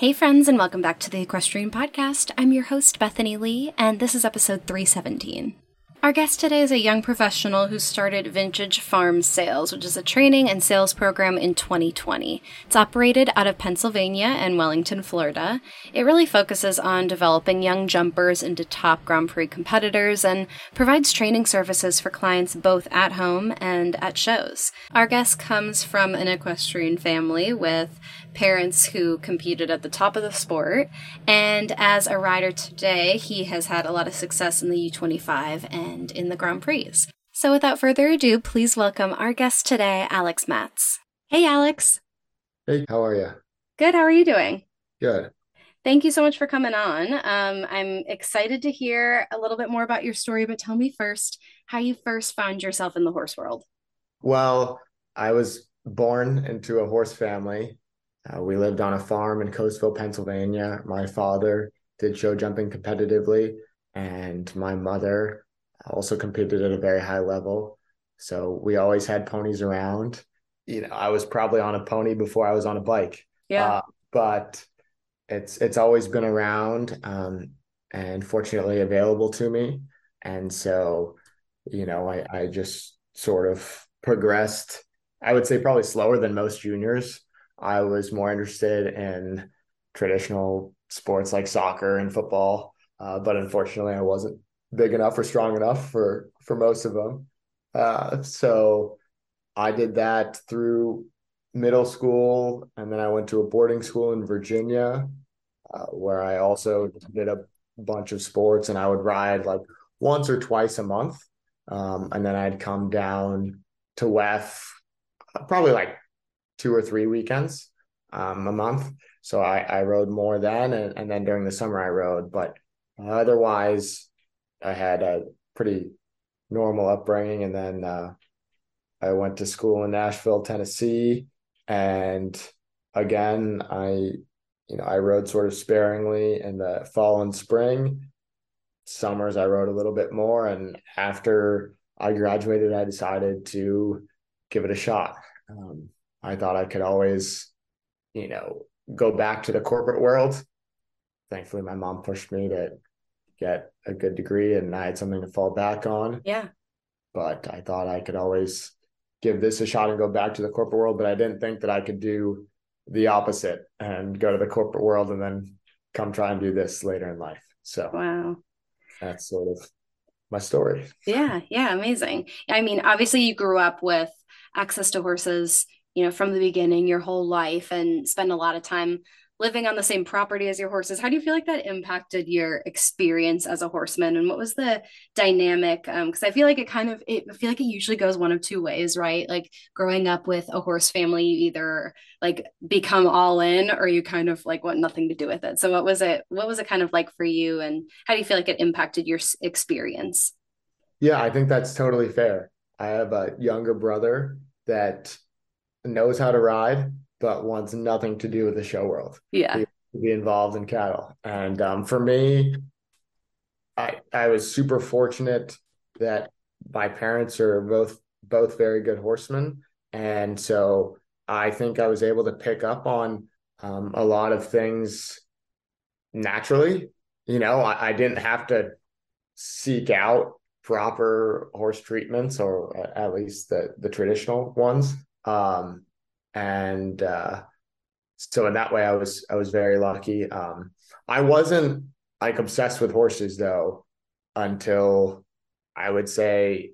Hey, friends, and welcome back to the Equestrian Podcast. I'm your host, Bethany Lee, and this is episode 317. Our guest today is a young professional who started Vintage Farm Sales, which is a training and sales program in 2020. It's operated out of Pennsylvania and Wellington, Florida. It really focuses on developing young jumpers into top Grand Prix competitors and provides training services for clients both at home and at shows. Our guest comes from an equestrian family with parents who competed at the top of the sport. And as a rider today, he has had a lot of success in the U25 and in the Grand Prix. So without further ado, please welcome our guest today, Alex Matz. Hey, Alex. Hey, how are you? Good. How are you doing? Good. Thank you so much for coming on. Um, I'm excited to hear a little bit more about your story, but tell me first how you first found yourself in the horse world. Well, I was born into a horse family. Uh, we lived on a farm in Coatesville, Pennsylvania. My father did show jumping competitively, and my mother also competed at a very high level. So we always had ponies around. You know, I was probably on a pony before I was on a bike. Yeah. Uh, but it's it's always been around um, and fortunately available to me. And so, you know, I, I just sort of progressed, I would say probably slower than most juniors I was more interested in traditional sports like soccer and football, uh, but unfortunately, I wasn't big enough or strong enough for for most of them. Uh, so I did that through middle school, and then I went to a boarding school in Virginia, uh, where I also did a bunch of sports, and I would ride like once or twice a month, um, and then I'd come down to WEF probably like two or three weekends um, a month. So I, I rode more then, and, and then during the summer I rode. But otherwise, I had a pretty normal upbringing, and then uh, I went to school in Nashville, Tennessee, and again I, you know, I rode sort of sparingly in the fall and spring. Summers I rode a little bit more, and after I graduated, I decided to give it a shot. Um, I thought I could always, you know, go back to the corporate world. Thankfully, my mom pushed me to get a good degree and I had something to fall back on. Yeah. But I thought I could always give this a shot and go back to the corporate world. But I didn't think that I could do the opposite and go to the corporate world and then come try and do this later in life. So, wow. That's sort of my story. Yeah. Yeah. Amazing. I mean, obviously, you grew up with access to horses you know from the beginning your whole life and spend a lot of time living on the same property as your horses. How do you feel like that impacted your experience as a horseman? And what was the dynamic because um, i feel like it kind of it, i feel like it usually goes one of two ways right? Like growing up with a horse family you either like become all in or you kind of like want nothing to do with it. So what was it what was it kind of like for you and how do you feel like it impacted your experience? Yeah i think that's totally fair. I have a younger brother that knows how to ride, but wants nothing to do with the show world. Yeah. To be involved in cattle. And um, for me, I I was super fortunate that my parents are both both very good horsemen. And so I think I was able to pick up on um, a lot of things naturally. You know, I, I didn't have to seek out proper horse treatments or at least the the traditional ones um, and uh, so in that way, I was I was very lucky. Um, I wasn't like obsessed with horses though until I would say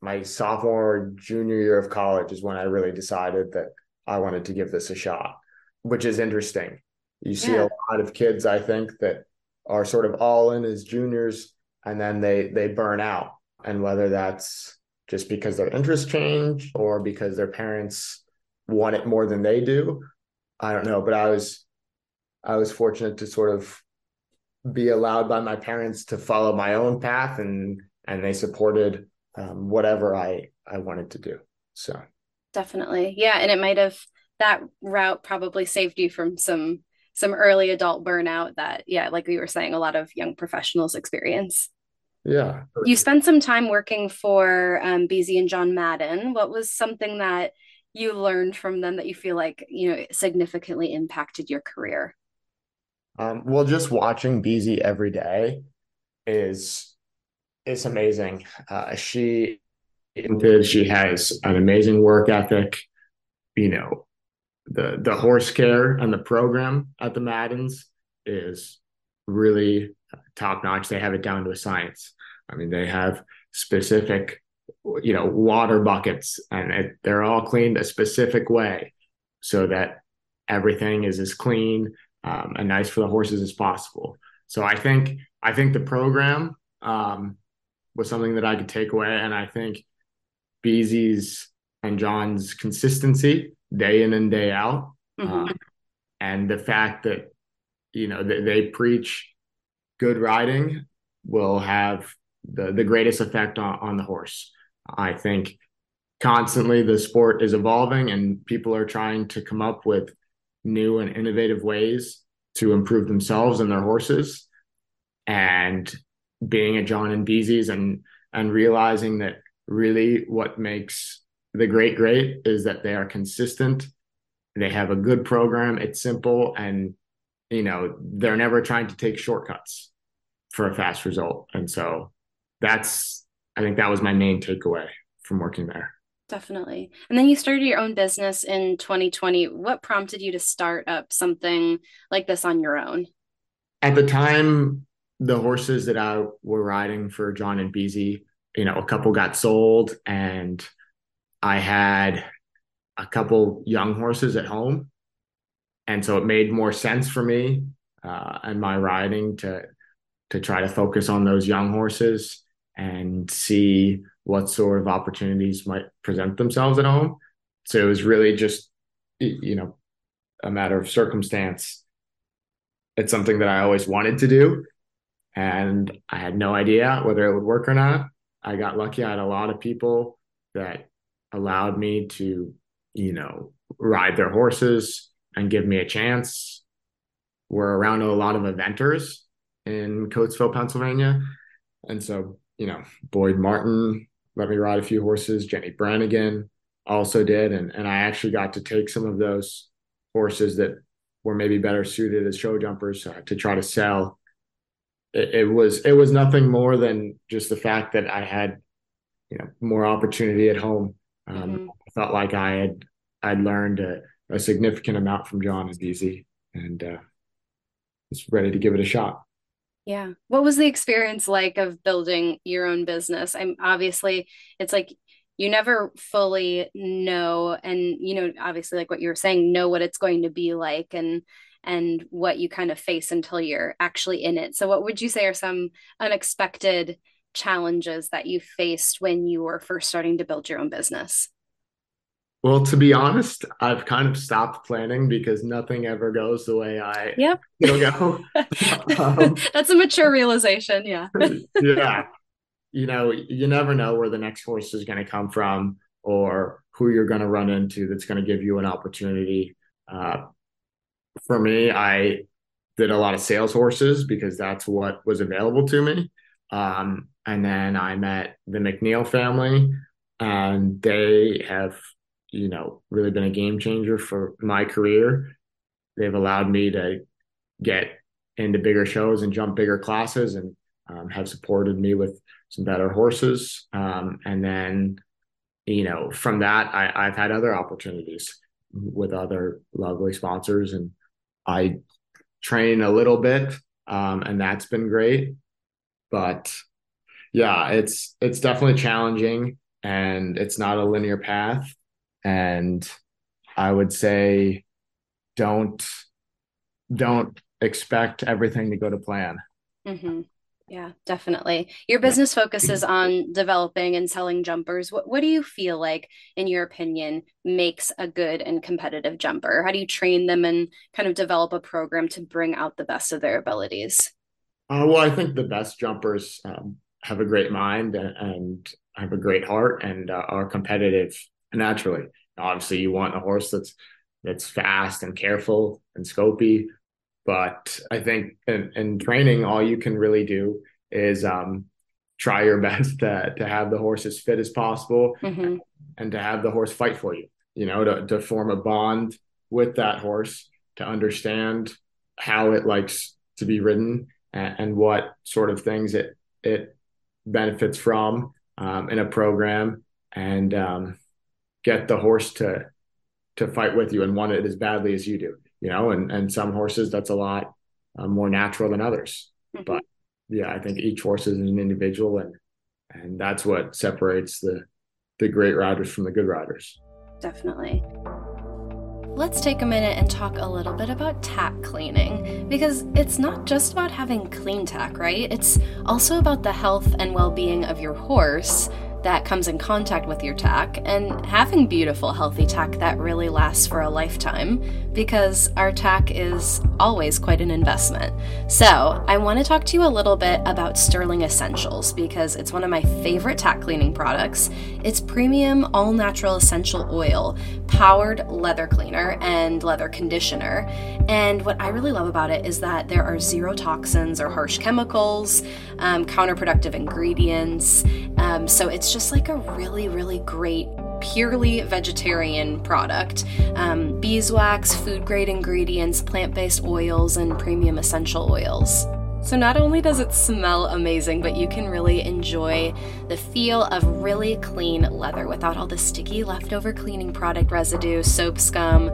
my sophomore junior year of college is when I really decided that I wanted to give this a shot, which is interesting. You see yeah. a lot of kids, I think, that are sort of all in as juniors and then they they burn out. And whether that's just because their interests change or because their parents want it more than they do. I don't know, but I was I was fortunate to sort of be allowed by my parents to follow my own path and and they supported um, whatever I I wanted to do. So definitely, yeah, and it might have that route probably saved you from some some early adult burnout that yeah, like we were saying, a lot of young professionals experience. Yeah. You spent some time working for um, Beezie and John Madden. What was something that you learned from them that you feel like you know significantly impacted your career? Um, well, just watching Beezie every day is is amazing. Uh, she she has an amazing work ethic. You know, the the horse care and the program at the Maddens is really top notch. They have it down to a science. I mean, they have specific, you know, water buckets, and it, they're all cleaned a specific way so that everything is as clean um, and nice for the horses as possible. So I think I think the program um, was something that I could take away, and I think Beezie's and John's consistency day in and day out, mm-hmm. um, and the fact that you know they, they preach good riding will have the the greatest effect on, on the horse. I think constantly the sport is evolving and people are trying to come up with new and innovative ways to improve themselves and their horses. And being at John and Beezie's and and realizing that really what makes the great great is that they are consistent. They have a good program. It's simple and you know they're never trying to take shortcuts for a fast result. And so that's i think that was my main takeaway from working there. Definitely. And then you started your own business in 2020 what prompted you to start up something like this on your own? At the time the horses that i were riding for john and Beezie you know a couple got sold and i had a couple young horses at home and so it made more sense for me uh, and my riding to to try to focus on those young horses and see what sort of opportunities might present themselves at home. So it was really just, you know, a matter of circumstance. It's something that I always wanted to do. And I had no idea whether it would work or not. I got lucky. I had a lot of people that allowed me to, you know, ride their horses and give me a chance. We're around a lot of eventers in Coatesville, Pennsylvania. And so, you know, Boyd Martin let me ride a few horses. Jennie Brannigan also did. And, and I actually got to take some of those horses that were maybe better suited as show jumpers uh, to try to sell. It, it, was it was nothing more than just the fact that I had, you know, more opportunity at home. Um, mm-hmm. I felt like I had I'd learned a, a significant amount from John and Beezie, and uh, was ready to give it a shot. Yeah. What was the experience like of building your own business? I'm obviously it's like you never fully know and you know obviously like what you were saying know what it's going to be like and and what you kind of face until you're actually in it. So what would you say are some unexpected challenges that you faced when you were first starting to build your own business? Well, to be honest, I've kind of stopped planning because nothing ever goes the way I yep. it'll go. um, That's a mature realization. Yeah. yeah. You know, you never know where the next horse is going to come from or who you're going to run into that's going to give you an opportunity. Uh, for me, I did a lot of sales horses because that's what was available to me. Um, and then I met the McNeil family, and they have you know, really been a game changer for my career. They've allowed me to get into bigger shows and jump bigger classes and um, have supported me with some better horses. Um, and then, you know, from that, I, I've had other opportunities with other lovely sponsors and I train a little bit um, and that's been great. But yeah, it's it's definitely challenging and it's not a linear path and I would say don't don't expect everything to go to plan. Mm-hmm. Yeah, definitely. Your business focuses on developing and selling jumpers. What what do you feel like, in your opinion, makes a good and competitive jumper? How do you train them and kind of develop a program to bring out the best of their abilities? Uh, well, I think the best jumpers um, have a great mind and, and, have a great heart and uh, are competitive naturally. Obviously, you want a horse that's that's fast and careful and scopy. But I think in, in training, all you can really do is um, try your best to, to have the horse as fit as possible mm-hmm. and to have the horse fight for you, you know, to, to form a bond with that horse, to understand how it likes to be ridden and, and what sort of things it, it benefits from um, in a program and um, get the horse to, to fight with you and want it as badly as you do, you know, and, and some horses that's a lot uh, more natural than others. Mm-hmm. But yeah, I think each horse is an individual, and and that's what separates the the great riders from the good riders. Definitely. Let's take a minute and talk a little bit about tack cleaning because it's not just about having clean tack, right? It's also about the health and well being of your horse that comes in contact with your tack and having beautiful, healthy tack that really lasts for a lifetime because our tack is always quite an investment. So, I want to talk to you a little bit about Sterling Essentials because it's one of my favorite tack cleaning products. It's premium, all natural essential oil, powered leather cleaner, and leather conditioner. And what I really love about it is that there are zero toxins or harsh chemicals, um, counterproductive ingredients. Um, so, it's just like a really, really great purely vegetarian product. Um, beeswax, food grade ingredients, plant based oils, and premium essential oils. So, not only does it smell amazing, but you can really enjoy the feel of really clean leather without all the sticky leftover cleaning product residue, soap scum,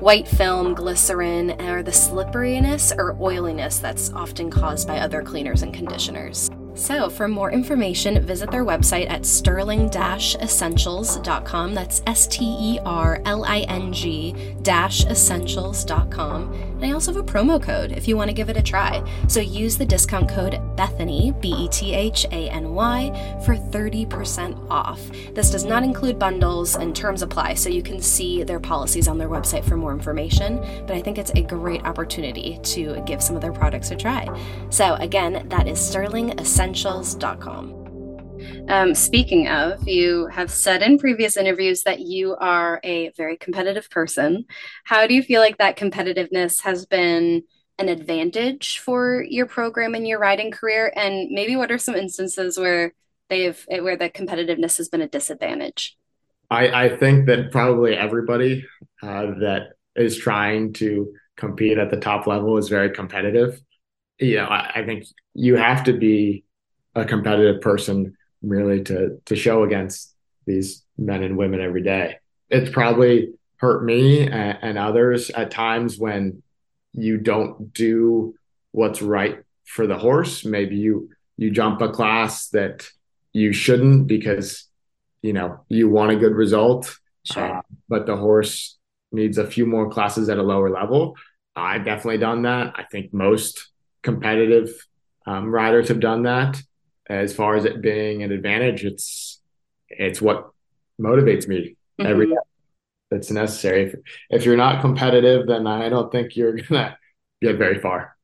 white film, glycerin, or the slipperiness or oiliness that's often caused by other cleaners and conditioners. So, for more information, visit their website at sterling essentials.com. That's S T E R L I N G essentials.com. And I also have a promo code if you want to give it a try. So, use the discount code Bethany, B E T H A N Y, for 30% off. This does not include bundles, and terms apply, so you can see their policies on their website for more information. But I think it's a great opportunity to give some of their products a try. So, again, that is Sterling Essentials essentials.com. Um, speaking of, you have said in previous interviews that you are a very competitive person. How do you feel like that competitiveness has been an advantage for your program and your riding career? And maybe what are some instances where they've where the competitiveness has been a disadvantage? I, I think that probably everybody uh, that is trying to compete at the top level is very competitive. You know, I, I think you have to be a competitive person really to to show against these men and women every day. It's probably hurt me and, and others at times when you don't do what's right for the horse. Maybe you you jump a class that you shouldn't because you know you want a good result, sure. uh, but the horse needs a few more classes at a lower level. I've definitely done that. I think most competitive um, riders have done that as far as it being an advantage, it's it's what motivates me mm-hmm. every day. That's necessary. If, if you're not competitive, then I don't think you're gonna get very far.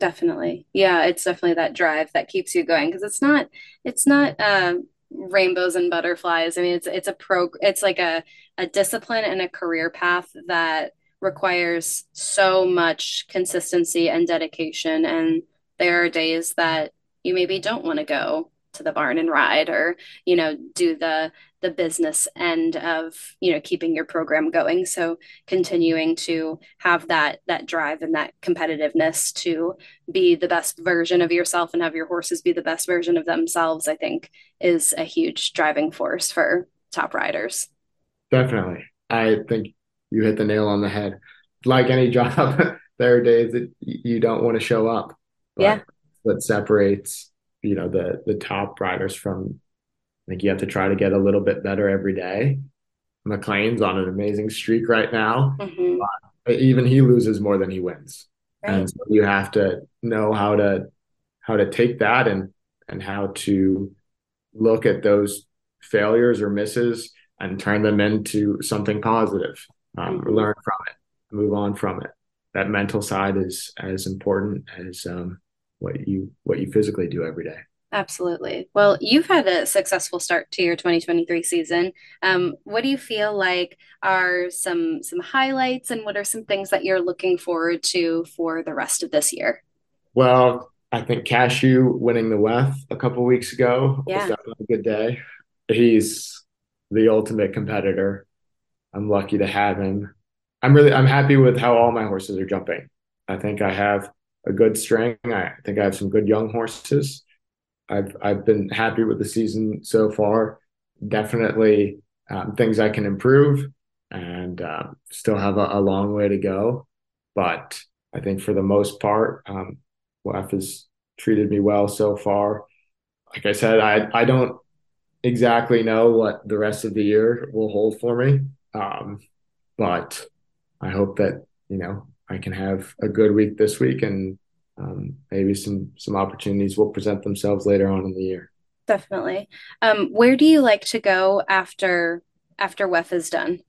Definitely, yeah, it's definitely that drive that keeps you going because it's not it's not um, rainbows and butterflies. I mean, it's it's a pro it's like a a discipline and a career path that requires so much consistency and dedication and there are days that you maybe don't want to go to the barn and ride or you know do the the business end of you know keeping your program going. So continuing to have that that drive and that competitiveness to be the best version of yourself and have your horses be the best version of themselves i think is a huge driving force for top riders. Definitely. I think you hit the nail on the head. Like any job there are days that you don't want to show up. Yeah. What separates you know the the top riders from I think you have to try to get a little bit better every day. McLain's on an amazing streak right now. Mm-hmm. Uh, even he loses more than he wins. Right. And so you have to know how to how to take that and and how to look at those failures or misses and turn them into something positive. Um, mm-hmm. Learn from it, move on from it. That mental side is as important as um, what you what you physically do every day. Absolutely. Well, you've had a successful start to your 2023 season. Um, what do you feel like are some some highlights, and what are some things that you're looking forward to for the rest of this year? Well, I think Cashew winning the WEF a couple weeks ago yeah. was definitely a good day. He's the ultimate competitor. I'm lucky to have him. I'm really I'm happy with how all my horses are jumping. I think I have a good string. I think I have some good young horses. I've I've been happy with the season so far. Definitely um, things I can improve, and uh, still have a, a, long way to go. But I think for the most part, um, WEF has treated me well so far. Like I said, I I don't exactly know what the rest of the year will hold for me, um, but I hope that you know I can have a good week this week and um, maybe some some opportunities will present themselves later on in the year. Definitely. Um, where do you like to go after after WEF is done?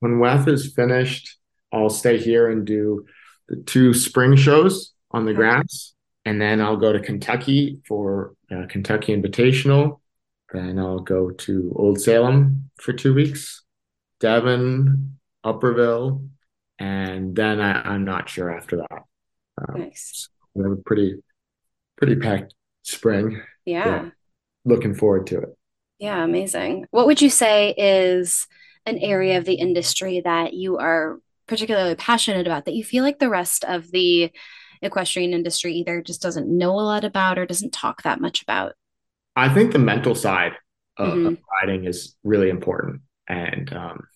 When WEF is finished, I'll stay here and do the two spring shows on the grass, and then I'll go to Kentucky for Kentucky Invitational. Then I'll go to Old Salem for two weeks, Devon, Upperville, and then I, am not sure after that. Um, nice we have a pretty pretty packed spring. Yeah. yeah. Looking forward to it. Yeah, amazing. What would you say is an area of the industry that you are particularly passionate about that you feel like the rest of the equestrian industry either just doesn't know a lot about or doesn't talk that much about? I think the mental side of, mm-hmm. of riding is really important. And um,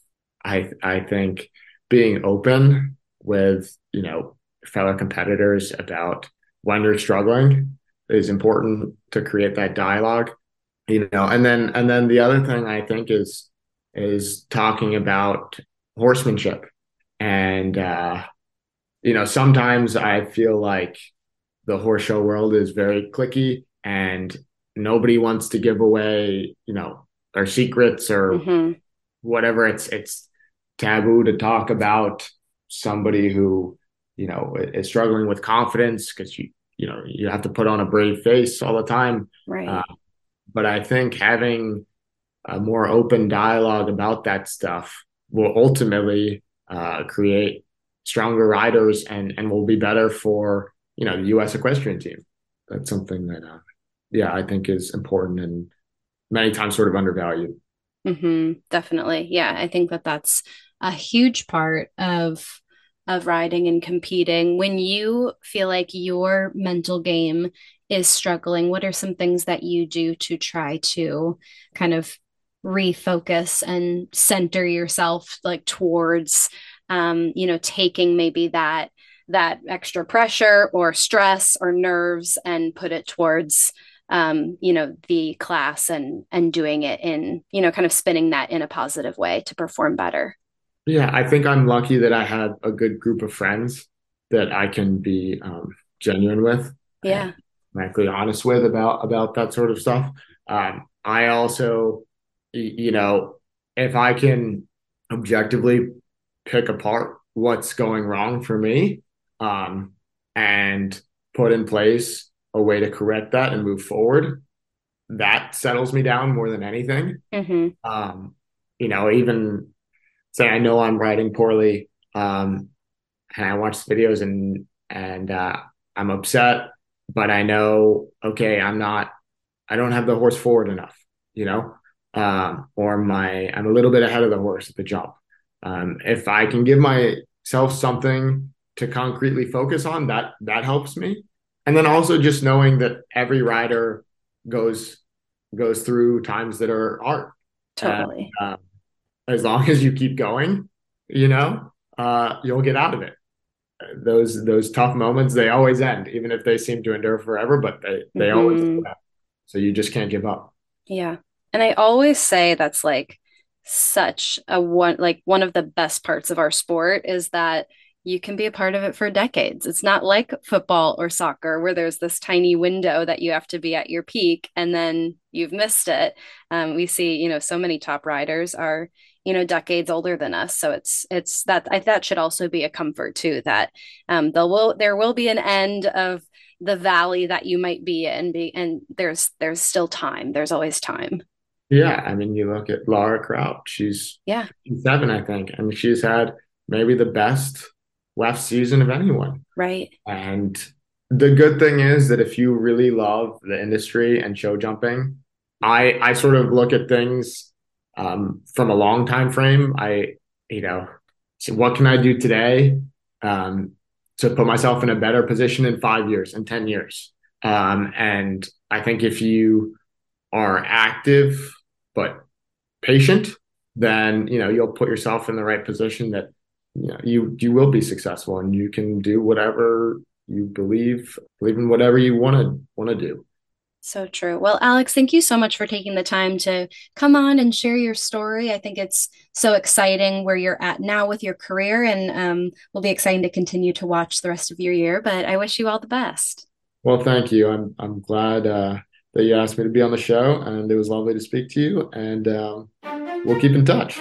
I I think being open with, you know, fellow competitors about when you're struggling is important to create that dialogue you know. And then and then the other thing i think is is talking about horsemanship. And uh you know sometimes i feel like the horse show world is very clicky and nobody wants to give away you know their secrets or mm-hmm. whatever. It's it's taboo to talk about somebody who you know is struggling with confidence because you you know you have to put on a brave face all the time. Right. Uh, but i think having a more open dialogue about that stuff will ultimately uh, create stronger riders and and will be better for you know the us equestrian team. That's something that uh, yeah i think is important and many times sort of undervalued. Mm-hmm, definitely. Yeah i think that that's a huge part of of riding and competing. When you feel like your mental game is struggling what are some things that you do to try to kind of refocus and center yourself like towards um, you know taking maybe that that extra pressure or stress or nerves and put it towards um, you know the class and and doing it in you know kind of spinning that in a positive way to perform better yeah, I think I'm lucky that I had a good group of friends that I can be um, genuine with. Yeah. Frankly, honest with about about that sort of stuff. Um, I also, you know, if I can objectively pick apart what's going wrong for me, um, and put in place a way to correct that and move forward, that settles me down more than anything. Mm-hmm. Um, you know, even say I know I'm writing poorly, um, and I watch videos and and uh, I'm upset, but I know okay, I'm not, I don't have the horse forward enough, you know, um, or my I'm a little bit ahead of the horse at the jump. Um, if I can give myself something to concretely focus on, that that helps me. And then also just knowing that every rider goes goes through times that are hard. Totally. And, uh, as long as you keep going, you know, uh, you'll get out of it. Those those tough moments they always end, even if they seem to endure forever, but they they mm-hmm. always end. So you just can't give up. Yeah, and I always say that's like such a one like one of the best parts of our sport is that you can be a part of it for decades. It's not like football or soccer where there's this tiny window that you have to be at your peak and then you've missed it. Um, we see, you know, so many top riders are you know decades older than us. So it's it's that I, that should also be a comfort too that um there will there will be an end of the valley that you might be in be and there's there's still time. There's always time. Yeah i mean you look at laura kraut she's yeah. seven i think. And she's had maybe the best left season of anyone. Right. And the good thing is that if you really love the industry and show jumping i i sort of look at things um, from a long time frame i you know what can i do today um, to put myself in a better position in five years and 10 years. Um, and I think if you are active but patient, then you know you'll put yourself in the right position that you know you you will be successful and you can do whatever you believe believe in whatever you want to want to do. So true. Well, Alex, thank you so much for taking the time to come on and share your story. I think it's so exciting where you're at now with your career, and um, will be exciting to continue to watch the rest of your year. But I wish you all the best. Well, thank you. I'm I'm glad uh, that you asked me to be on the show, and it was lovely to speak to you. And um, we'll keep in touch.